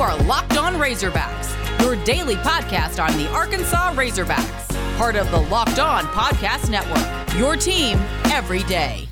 are Locked On Razorbacks, your daily podcast on the Arkansas Razorbacks, part of the Locked On Podcast Network. Your team every day.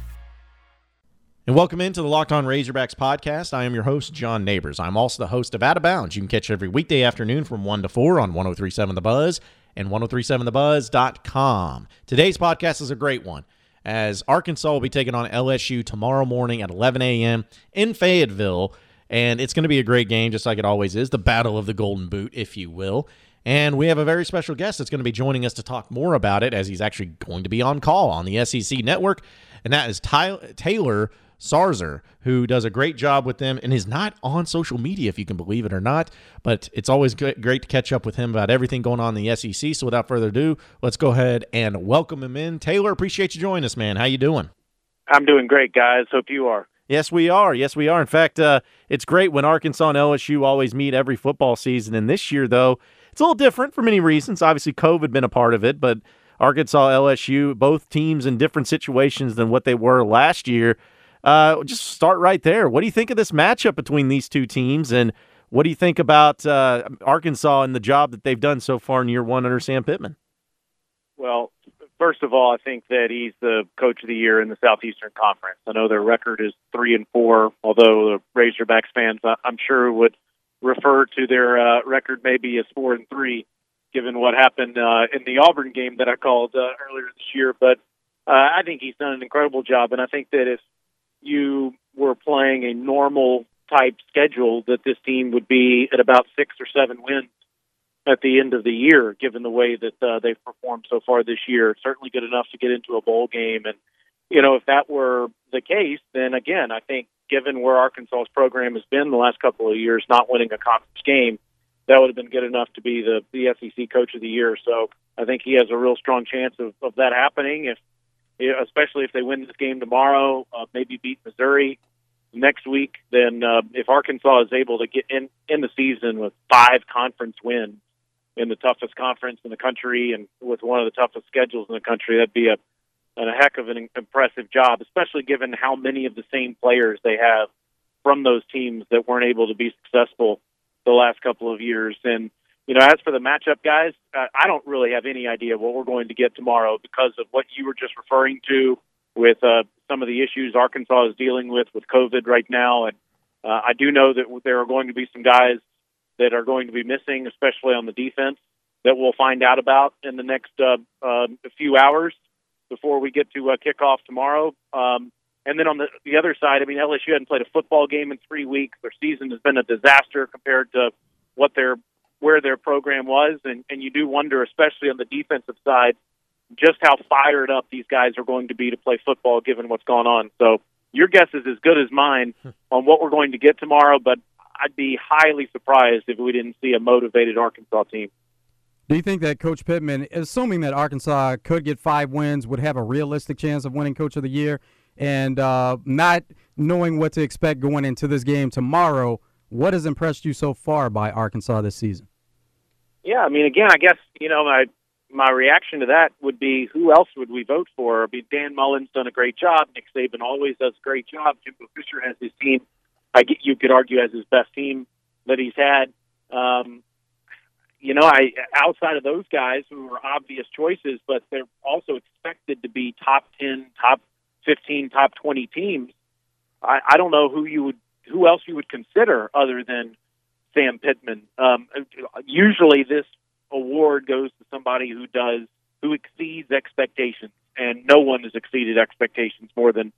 And welcome into the Locked On Razorbacks podcast. I am your host, John Neighbors. I'm also the host of Out of Bounds. You can catch every weekday afternoon from 1 to 4 on 1037 The Buzz and 1037thebuzz.com. Today's podcast is a great one as Arkansas will be taking on LSU tomorrow morning at 11 a.m. in Fayetteville. And it's going to be a great game, just like it always is the Battle of the Golden Boot, if you will. And we have a very special guest that's going to be joining us to talk more about it as he's actually going to be on call on the SEC network. And that is Ty- Taylor Zarzour, who does a great job with them and is not on social media, if you can believe it or not. But it's always great to catch up with him about everything going on in the SEC. So without further ado, let's go ahead and welcome him in. Taylor, appreciate you joining us, man. How you doing? I'm doing great, guys. Hope you are. Yes, we are. Yes, we are. In fact, uh, it's great when Arkansas and LSU always meet every football season. And this year, though, it's a little different for many reasons. Obviously, COVID been a part of it, but Arkansas, LSU, both teams in different situations than what they were last year. Uh, just start right there. What do you think of this matchup between these two teams, and what do you think about uh, Arkansas and the job that they've done so far in year one under Sam Pittman? Well, first of all, I think that he's the coach of the year in the Southeastern Conference. I know their record is three and four, although the Razorbacks fans, I'm sure, would refer to their uh, record maybe as four and three, given what happened uh, in the Auburn game that I called uh, earlier this year. But uh, I think he's done an incredible job, and I think that if you were playing a normal type schedule, that this team would be at about six or seven wins at the end of the year, given the way that uh, they've performed so far this year. Certainly good enough to get into a bowl game. And, you know, if that were the case, then again, I think given where Arkansas's program has been the last couple of years, not winning a conference game, that would have been good enough to be the, the SEC coach of the year. So I think he has a real strong chance of, of that happening. If especially if they win this game tomorrow, uh, maybe beat Missouri next week. Then uh, if Arkansas is able to get in in the season with five conference wins in the toughest conference in the country and with one of the toughest schedules in the country, that'd be a a heck of an impressive job, especially given how many of the same players they have from those teams that weren't able to be successful the last couple of years. And you know, as for the matchup, guys, uh, I don't really have any idea what we're going to get tomorrow because of what you were just referring to with uh, some of the issues Arkansas is dealing with with COVID right now. And uh, I do know that there are going to be some guys that are going to be missing, especially on the defense, that we'll find out about in the next uh, uh, few hours before we get to uh, kickoff tomorrow. Um, and then on the, the other side, I mean, LSU hadn't played a football game in three weeks. Their season has been a disaster compared to what their where their program was, and, and you do wonder, especially on the defensive side, just how fired up these guys are going to be to play football given what's gone on. So your guess is as good as mine on what we're going to get tomorrow, but I'd be highly surprised if we didn't see a motivated Arkansas team. Do you think that Coach Pittman, assuming that Arkansas could get five wins, would have a realistic chance of winning Coach of the Year? And uh, not knowing what to expect going into this game tomorrow, what has impressed you so far by Arkansas this season? Yeah, I mean, again, I guess you know my my reaction to that would be who else would we vote for? I mean, Dan Mullen's done a great job. Nick Saban always does a great job. Jimbo Fisher has his team. I get you could argue as his best team that he's had. Um, you know, I outside of those guys who are obvious choices, but they're also expected to be top ten, top fifteen, top twenty teams. I, I don't know who you would who else you would consider other than Sam Pittman. Um, usually, this award goes to somebody who does who exceeds expectations, and no one has exceeded expectations more than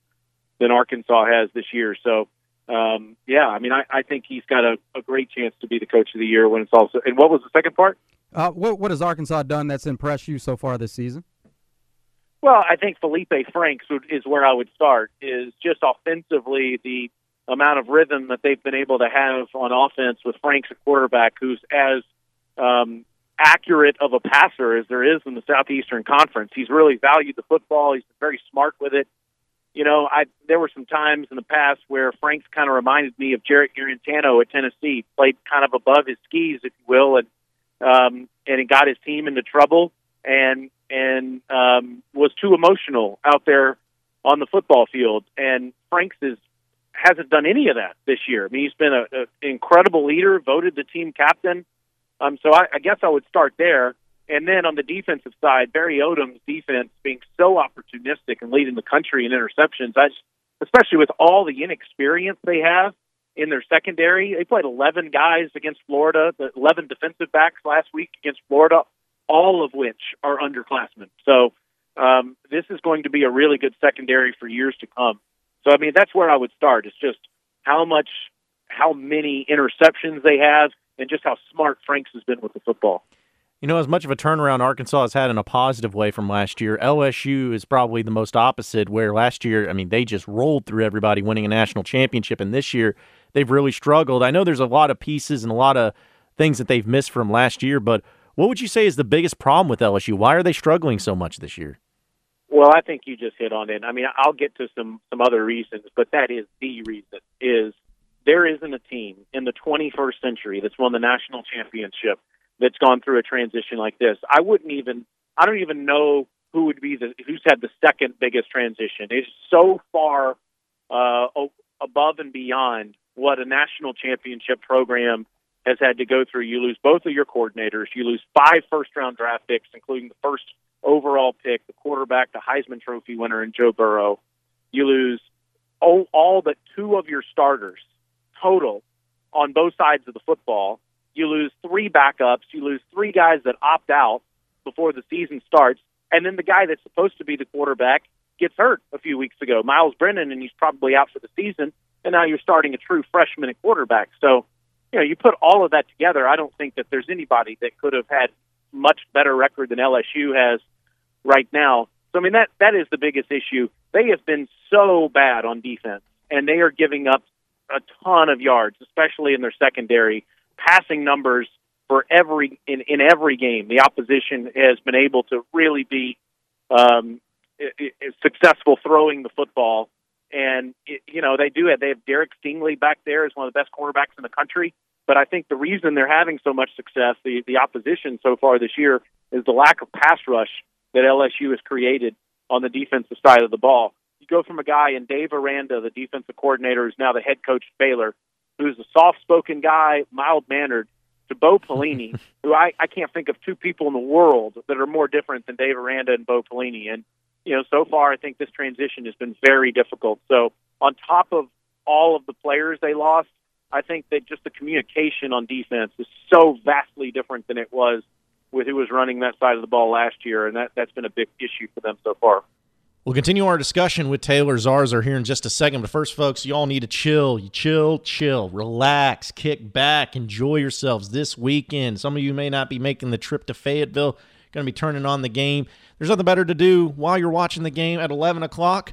than Arkansas has this year. So, um, yeah, I mean, I, I think he's got a, a great chance to be the coach of the year when it's also. And what was the second part? Uh, what what has Arkansas done that's impressed you so far this season? Well, I think Feleipe Franks is where I would start. Is just offensively the amount of rhythm that they've been able to have on offense with Franks a quarterback who's as um, accurate of a passer as there is in the Southeastern Conference. He's really valued the football. He's been very smart with it. You know, I there were some times in the past where Franks kind of reminded me of Jarrett Guarantano at Tennessee. Played kind of above his skis, if you will, and um, and it got his team into trouble and and um, was too emotional out there on the football field. And Franks is hasn't done any of that this year. I mean, he's been an incredible leader, voted the team captain. Um, so I, I guess I would start there. And then on the defensive side, Barry Odom's defense being so opportunistic and leading the country in interceptions, I just, especially with all the inexperience they have in their secondary. They played 11 guys against Florida, the 11 defensive backs last week against Florida, all of which are underclassmen. So um, this is going to be a really good secondary for years to come. So I mean, that's where I would start. It's just how much, how many interceptions they have, and just how smart Franks has been with the football. You know, as much of a turnaround Arkansas has had in a positive way from last year, LSU is probably the most opposite. Where last year, I mean, they just rolled through everybody, winning a national championship, and this year they've really struggled. I know there's a lot of pieces and a lot of things that they've missed from last year, but what would you say is the biggest problem with LSU? Why are they struggling so much this year? Well, I think you just hit on it. I mean, I'll get to some some other reasons, but that is the reason is there isn't a team in the 21st century that's won the national championship that's gone through a transition like this. I wouldn't even I don't even know who would be the who's had the second biggest transition. It's so far uh, above and beyond what a national championship program has had to go through. You lose both of your coordinators. You lose five first round draft picks, including the first overall pick, the quarterback, the Heisman Trophy winner, and Joe Burrow. You lose all, all but two of your starters total on both sides of the football. You lose three backups. You lose three guys that opt out before the season starts. And then the guy that's supposed to be the quarterback gets hurt a few weeks ago, Myles Brennan, and he's probably out for the season. And now you're starting a true freshman at quarterback. So, you know, you put all of that together. I don't think that there's anybody that could have had much better record than LSU has right now. So I mean that that is the biggest issue. They have been so bad on defense, and they are giving up a ton of yards, especially in their secondary. Passing numbers for every in in every game, the opposition has been able to really be um, successful throwing the football. And it, you know they do have they have Derek Stingley back there as one of the best cornerbacks in the country. But I think the reason they're having so much success, the the opposition so far this year, is the lack of pass rush that LSU has created on the defensive side of the ball. You go from a guy in Dave Aranda, the defensive coordinator, who's now the head coach at Baylor, who's a soft-spoken guy, mild-mannered, to Bo Pelini, who I, I can't think of two people in the world that are more different than Dave Aranda and Bo Pelini. And you know, so far I think this transition has been very difficult. So on top of all of the players they lost, I think that just the communication on defense is so vastly different than it was with who was running that side of the ball last year, and that that's been a big issue for them so far. We'll continue our discussion with Taylor Zarzour here in just a second. But first, folks, you all need to chill. You chill, chill, relax, kick back, enjoy yourselves this weekend. Some of you may not be making the trip to Fayetteville, going to be turning on the game. There's nothing better to do while you're watching the game at 11 o'clock,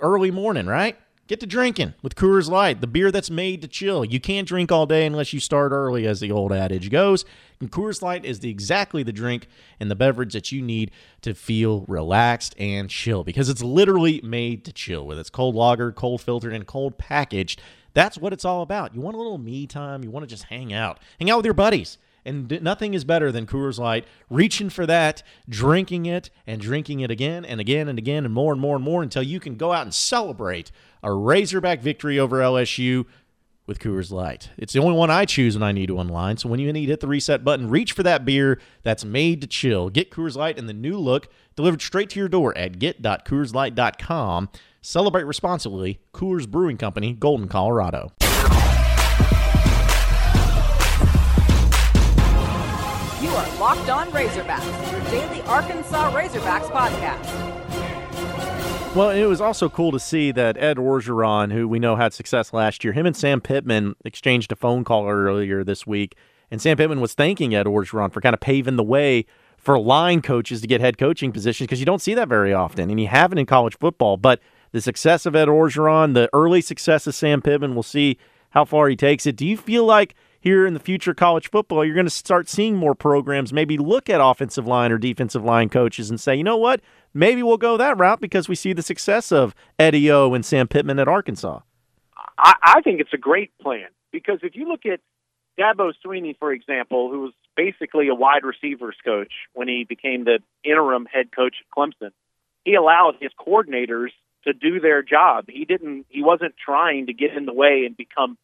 early morning, right? Get to drinking with Coors Light, the beer that's made to chill. You can't drink all day unless you start early, as the old adage goes. And Coors Light is the, exactly the drink and the beverage that you need to feel relaxed and chill because it's literally made to chill. With its cold lager, cold filtered, and cold packaged, that's what it's all about. You want a little me time. You want to just hang out, hang out with your buddies. And nothing is better than Coors Light reaching for that, drinking it, and drinking it again and again and again and more and more and more until you can go out and celebrate a Razorback victory over LSU with Coors Light. It's the only one I choose when I need to unwind. So when you need to hit the reset button, reach for that beer that's made to chill. Get Coors Light in the new look delivered straight to your door at get.coorslight.com. Celebrate responsibly. Coors Brewing Company, Golden, Colorado. You are Locked On Razorbacks, your daily Arkansas Razorbacks podcast. Well, it was also cool to see that Ed Orgeron, who we know had success last year, him and Sam Pittman exchanged a phone call earlier this week, and Sam Pittman was thanking Ed Orgeron for kind of paving the way for line coaches to get head coaching positions because you don't see that very often, and you haven't in college football. But the success of Ed Orgeron, the early success of Sam Pittman, we'll see how far he takes it. Do you feel like here in the future college football, you're going to start seeing more programs maybe look at offensive line or defensive line coaches and say, you know what, maybe we'll go that route because we see the success of Eddie O and Sam Pittman at Arkansas. I, I think it's a great plan because if you look at Dabo Swinney, for example, who was basically a wide receivers coach when he became the interim head coach at Clemson, he allowed his coordinators to do their job. He didn't. He wasn't trying to get in the way and become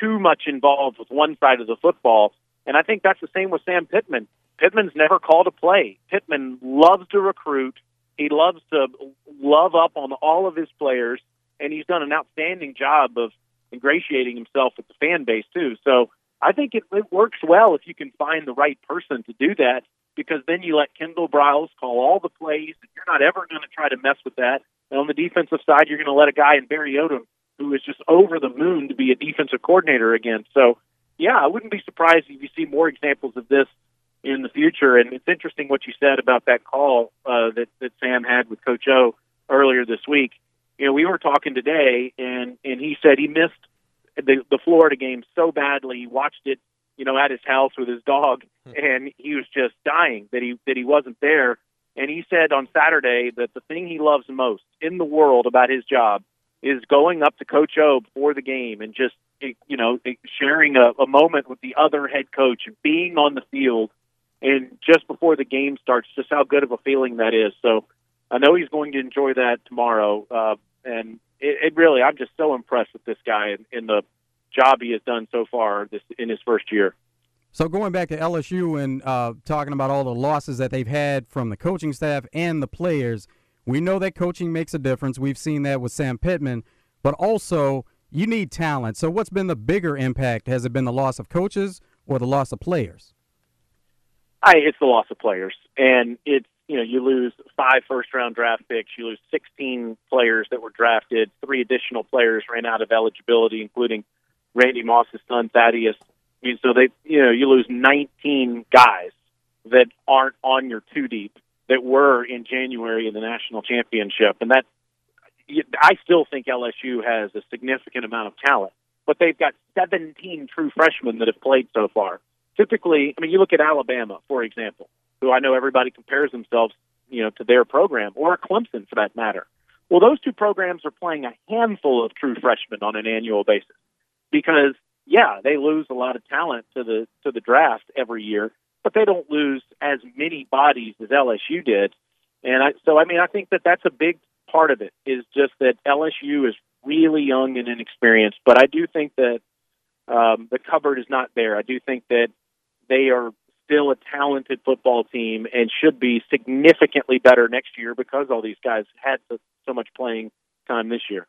too much involved with one side of the football. And I think that's the same with Sam Pittman. Pittman's never called a play. Pittman loves to recruit. He loves to love up on all of his players, and he's done an outstanding job of ingratiating himself with the fan base too. So I think it, it works well if you can find the right person to do that, because then you let Kendall Briles call all the plays, you're not ever going to try to mess with that. And on the defensive side, you're going to let a guy in Barry Odom who is just over the moon to be a defensive coordinator again. So, yeah, I wouldn't be surprised if you see more examples of this in the future. And it's interesting what you said about that call uh, that that Sam had with Coach O earlier this week. You know, we were talking today, and and he said he missed the the Florida game so badly. He watched it, you know, at his house with his dog, and he was just dying that he that he wasn't there. And he said on Saturday that the thing he loves most in the world about his job is going up to Coach O before the game and just you know sharing a, a moment with the other head coach and being on the field and just before the game starts, just how good of a feeling that is. So I know he's going to enjoy that tomorrow, uh, and it, it really I'm just so impressed with this guy and, and the job he has done so far this in his first year. So going back to LSU and uh, talking about all the losses that they've had from the coaching staff and the players, we know that coaching makes a difference. We've seen that with Sam Pittman, but also you need talent. So what's been the bigger impact? Has it been the loss of coaches or the loss of players? I, it's the loss of players, and it's you know you lose five first round draft picks, you lose 16 players that were drafted, three additional players ran out of eligibility, including Randy Moss's son Thaddeus. I mean, so they you know you lose 19 guys that aren't on your two deep that were in January in the national championship, and that I still think LSU has a significant amount of talent, but they've got 17 true freshmen that have played so far typically, I mean, you look at Alabama, for example, who I know everybody compares themselves, you know, to their program, or Clemson for that matter. Well, those two programs are playing a handful of true freshmen on an annual basis because, yeah, they lose a lot of talent to the to the draft every year, but they don't lose as many bodies as LSU did. And I, so, I mean, I think that that's a big part of it is just that LSU is really young and inexperienced, but I do think that um, the cupboard is not there. I do think that they are still a talented football team and should be significantly better next year because all these guys had so, so much playing time this year.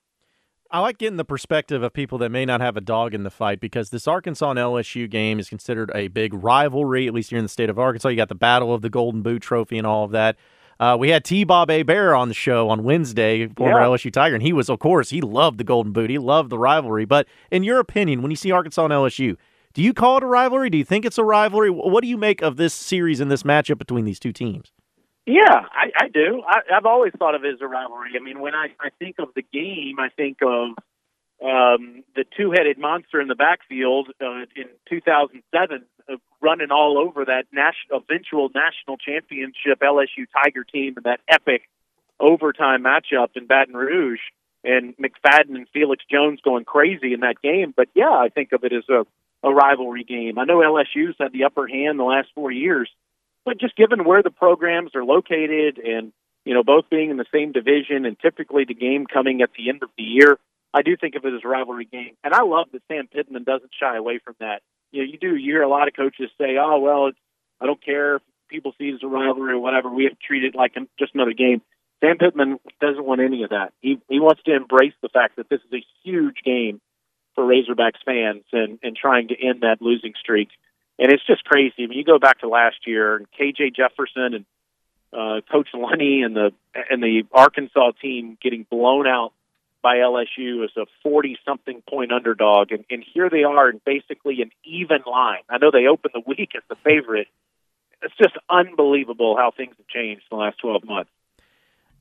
I like getting the perspective of people that may not have a dog in the fight because this Arkansas and LSU game is considered a big rivalry, at least here in the state of Arkansas. You got the Battle of the Golden Boot Trophy and all of that. Uh, we had T-Bob Hebert on the show on Wednesday, former yeah. LSU Tiger, and he was, of course, he loved the Golden Boot. He loved the rivalry. But in your opinion, when you see Arkansas and LSU, do you call it a rivalry? Do you think it's a rivalry? What do you make of this series and this matchup between these two teams? Yeah, I, I do. I, I've always thought of it as a rivalry. I mean, when I, I think of the game, I think of um, the two-headed monster in the backfield uh, in 2007, uh, running all over that national, eventual national championship LSU Tiger team and that epic overtime matchup in Baton Rouge, and McFadden and Felix Jones going crazy in that game. But yeah, I think of it as a a rivalry game. I know LSU's had the upper hand the last four years, but just given where the programs are located and you know both being in the same division and typically the game coming at the end of the year, I do think of it as a rivalry game. And I love that Sam Pittman doesn't shy away from that. You know, you do you hear a lot of coaches say, "Oh well, it's, I don't care if people see it as a rivalry or whatever. We have to treat it like just another game." Sam Pittman doesn't want any of that. He he wants to embrace the fact that this is a huge game for Razorbacks fans and, and trying to end that losing streak. And it's just crazy. I mean, you go back to last year, and KJ Jefferson and uh, Coach Lunney and the and the Arkansas team getting blown out by LSU as a forty-something point underdog, and, and here they are in basically an even line. I know they opened the week as the favorite. It's just unbelievable how things have changed in the last twelve months.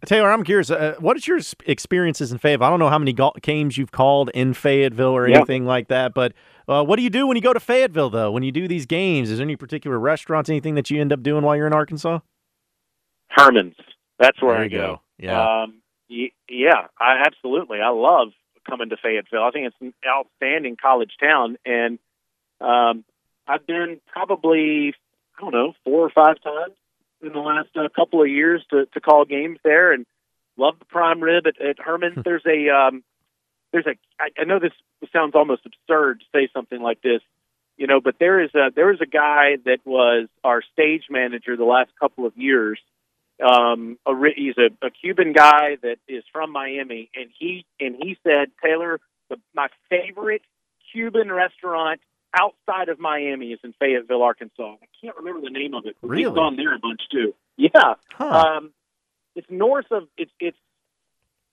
Taylor, I'm curious. Uh, what is your experiences in Fayetteville? I don't know how many games you've called in Fayetteville or anything like that, but uh, what do you do when you go to Fayetteville, though? When you do these games, is there any particular restaurants, anything that you end up doing while you're in Arkansas? Herman's. That's where there I go. go. Yeah. Um, yeah, I absolutely. I love coming to Fayetteville. I think it's an outstanding college town, and um, I've been probably I don't know four or five times in the last uh, couple of years to, to call games there and Love the prime rib at, at Herman. there's a um, there's a. I, I know this sounds almost absurd to say something like this, you know, but there is a there is a guy that was our stage manager the last couple of years. Um, a, he's a, a Cuban guy that is from Miami, and he and he said, Taylor, the, my favorite Cuban restaurant outside of Miami is in Fayetteville, Arkansas. I can't remember the name of it. But Really? We've gone there a bunch too. Yeah. Huh. Um, it's north of it's it's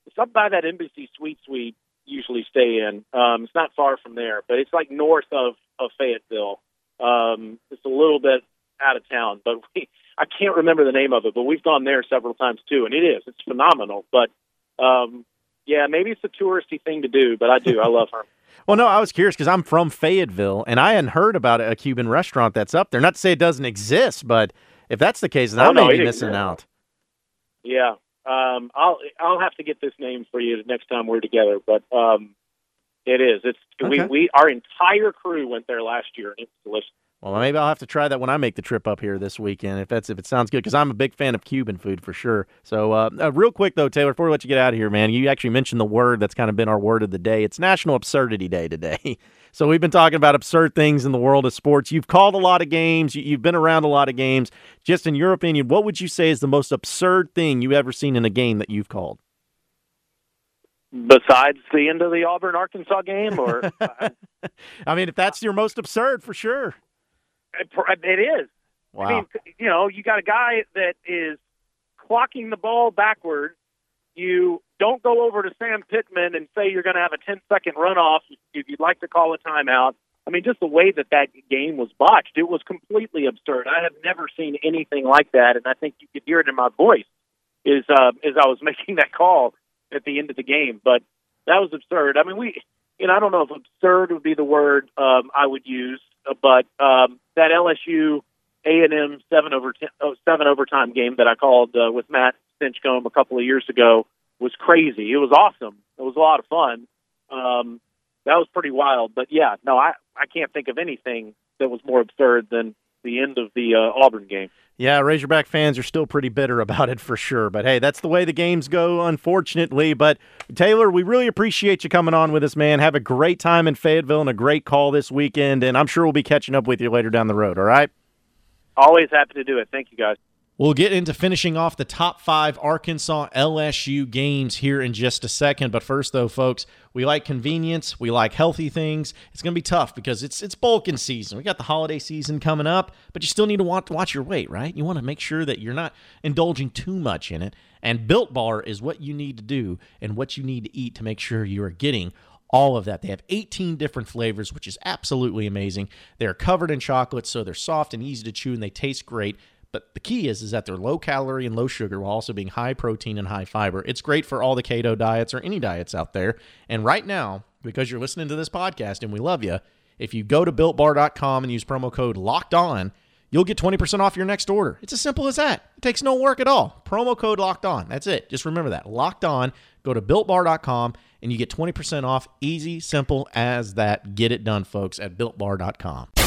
it's up by that Embassy Suites we usually stay in. Um, it's not far from there, but it's like north of of Fayetteville. Um, it's a little bit out of town, but we I can't remember the name of it. But we've gone there several times too, and it is it's phenomenal. But um, yeah, maybe it's a touristy thing to do, but I do. I love her. Well, no, I was curious because I'm from Fayetteville and I hadn't heard about a Cuban restaurant that's up there. Not to say it doesn't exist, but if that's the case, then Oh, I may no, be missing exists. out. Yeah. Um, I'll I'll have to get this name for you the next time we're together. But um, it is. It's we Okay. we our entire crew went there last year, and it's delicious. Well, maybe I'll have to try that when I make the trip up here this weekend. If that's if it sounds good, because I'm a big fan of Cuban food for sure. So, uh, uh, real quick though, Taylor, before we let you get out of here, man, you actually mentioned the word that's kind of been our word of the day. It's National Absurdity Day today. so we've been talking about absurd things in the world of sports. You've called a lot of games. You, you've been around a lot of games. Just in your opinion, what would you say is the most absurd thing you ever seen in a game that you've called? Besides the end of the Auburn Arkansas game, or I mean, if that's your most absurd, for sure. It is. Wow. I mean, you know, you got a guy that is clocking the ball backwards. You don't go over to Sam Pittman and say you're going to have a 10 second runoff if you'd like to call a timeout. I mean, just the way that that game was botched, it was completely absurd. I have never seen anything like that, and I think you could hear it in my voice is uh, as I was making that call at the end of the game. But that was absurd. I mean, we, you know, I don't know if absurd would be the word um, I would use, but um, that LSU A and M seven over oh, seven overtime game that I called uh, with Matt Stinchcomb a couple of years ago was crazy. It was awesome. It was a lot of fun. Um, that was pretty wild. But yeah, no, I I can't think of anything that was more absurd than the end of the uh, Auburn game. Yeah, Razorback fans are still pretty bitter about it for sure. But hey, that's the way the games go, unfortunately. But Taylor, we really appreciate you coming on with us, man. Have a great time in Fayetteville and a great call this weekend. And I'm sure we'll be catching up with you later down the road, all right? Always happy to do it. Thank you guys. We'll get into finishing off the top five Arkansas LSU games here in just a second. But first, though, folks, we like convenience. We like healthy things. It's going to be tough because it's it's bulking season. We got the holiday season coming up, but you still need to watch, watch your weight, right? You want to make sure that you're not indulging too much in it. And Built Bar is what you need to do and what you need to eat to make sure you are getting all of that. They have 18 different flavors, which is absolutely amazing. They're covered in chocolate, so they're soft and easy to chew, and they taste great. But the key is is that they're low calorie and low sugar while also being high protein and high fiber. It's great for all the keto diets or any diets out there. And right now, because you're listening to this podcast and we love you, if you go to builtbar.com and use promo code locked on, you'll get 20% off your next order. It's as simple as that. It takes no work at all. Promo code locked on. That's it. Just remember that. Locked on. Go to builtbar.com and you get 20% off. Easy, simple as that. Get it done, folks, at builtbar.com.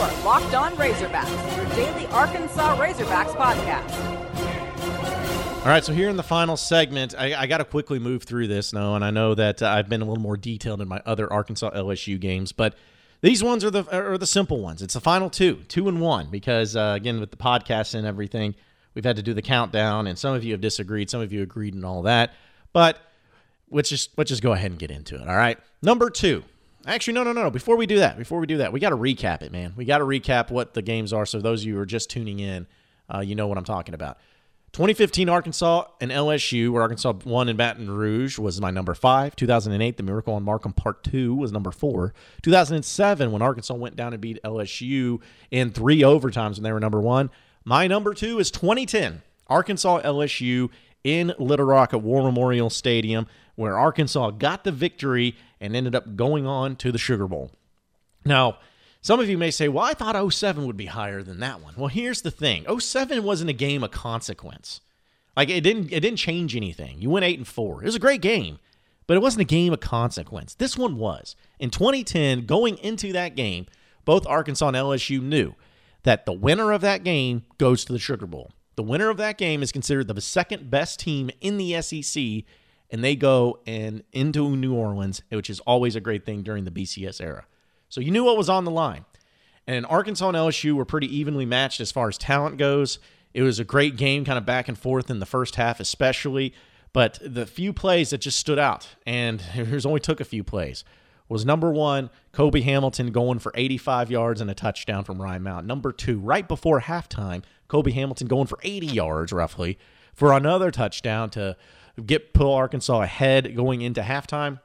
are Locked On Razorbacks, your daily Arkansas Razorbacks podcast. All right, so here in the final segment, I, I got to quickly move through this now, and I know that uh, I've been a little more detailed in my other Arkansas LSU games, but these ones are the are the simple ones. It's the final two, two and one, because uh, again with the podcast and everything, we've had to do the countdown, and some of you have disagreed, some of you agreed, and all that. But let's just let's just go ahead and get into it. All right, number two. Actually, no, no, no, no. Before we do that, before we do that, we got to recap it, man. We got to recap what the games are, so those of you who are just tuning in, uh, you know what I'm talking about. 2015 Arkansas and LSU, where Arkansas won in Baton Rouge, was my number five. 2008, the Miracle on Markham Part Two was number four. 2007, when Arkansas went down and beat LSU in three overtimes when they were number one. My number two is 2010 Arkansas LSU in Little Rock at War Memorial Stadium, where Arkansas got the victory and ended up going on to the Sugar Bowl. Now, some of you may say, well, I thought 07 would be higher than that one. Well, here's the thing 07 wasn't a game of consequence. Like it didn't it didn't change anything. You went 8 and 4. It was a great game, but it wasn't a game of consequence. This one was. In 2010, going into that game, both Arkansas and LSU knew that the winner of that game goes to the Sugar Bowl. The winner of that game is considered the second best team in the SEC, and they go and into New Orleans, which is always a great thing during the BCS era. So you knew what was on the line. And Arkansas and LSU were pretty evenly matched as far as talent goes. It was a great game, kind of back and forth in the first half, especially. But the few plays that just stood out, and it only took a few plays, was number one, Cobi Hamilton going for 85 yards and a touchdown from Ryan Mallett. Number two, right before halftime, Cobi Hamilton going for 80 yards roughly for another touchdown to get pull Arkansas ahead going into halftime.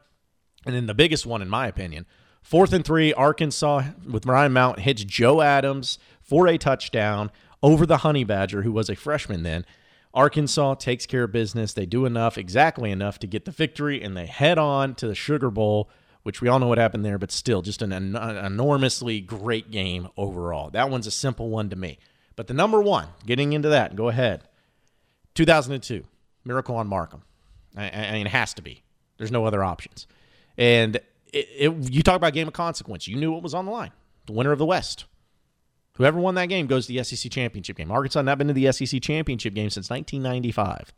And then the biggest one, in my opinion, fourth and three, Arkansas with Ryan Mallett hits Joe Adams for a touchdown over the Honey Badger, who was a freshman then. Arkansas takes care of business. They do enough, exactly enough to get the victory, and they head on to the Sugar Bowl which we all know what happened there, but still just an, an, enormously great game overall. That one's a simple one to me. But the number one, getting into that, go ahead. 2002, Miracle on Markham. I, I mean, it has to be. There's no other options. And it, it, you talk about game of consequence. You knew what was on the line. The winner of the West. Whoever won that game goes to the SEC championship game. Arkansas not been to the SEC championship game since 1995.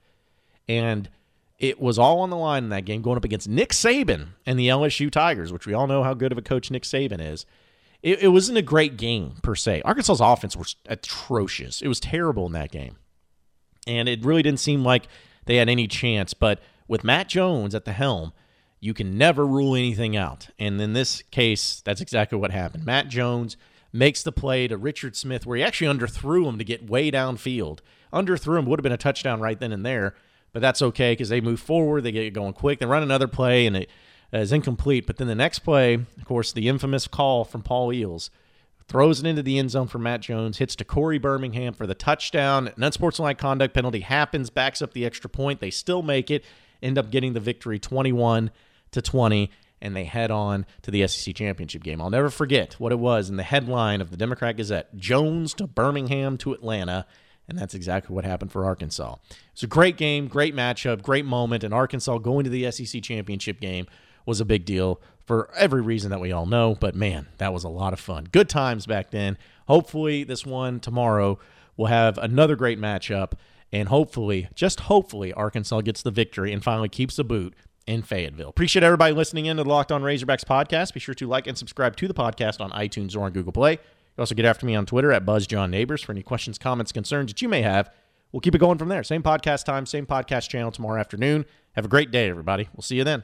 And – it was all on the line in that game going up against Nick Saban and the LSU Tigers, which we all know how good of a coach Nick Saban is. It, it wasn't a great game per se. Arkansas's offense was atrocious. It was terrible in that game. And it really didn't seem like they had any chance. But with Matt Jones at the helm, you can never rule anything out. And in this case, that's exactly what happened. Matt Jones makes the play to Richard Smith where he actually underthrew him to get way downfield. Underthrew him would have been a touchdown right then and there but that's okay because they move forward, they get going quick, they run another play, and it uh, incomplete. But then the next play, of course, the infamous call from Paul Eells throws it into the end zone for Matt Jones, hits to Corey Birmingham for the touchdown. An unsportsmanlike conduct penalty happens, backs up the extra point. They still make it, end up getting the victory 21 to 20, and they head on to the SEC championship game. I'll never forget what it was in the headline of the Democrat Gazette Jones to Birmingham to Atlanta. And that's exactly what happened for Arkansas. It's a great game, great matchup, great moment. And Arkansas going to the SEC championship game was a big deal for every reason that we all know. But man, that was a lot of fun. Good times back then. Hopefully, this one tomorrow will have another great matchup. And hopefully, just hopefully, Arkansas gets the victory and finally keeps the boot in Fayetteville. Appreciate everybody listening in to the Locked On Razorbacks podcast. Be sure to like and subscribe to the podcast on iTunes or on Google Play. You also get after me on Twitter at BuzzJohnNeighbors for any questions, comments, concerns that you may have. We'll keep it going from there. Same podcast time, same podcast channel tomorrow afternoon. Have a great day, everybody. We'll see you then.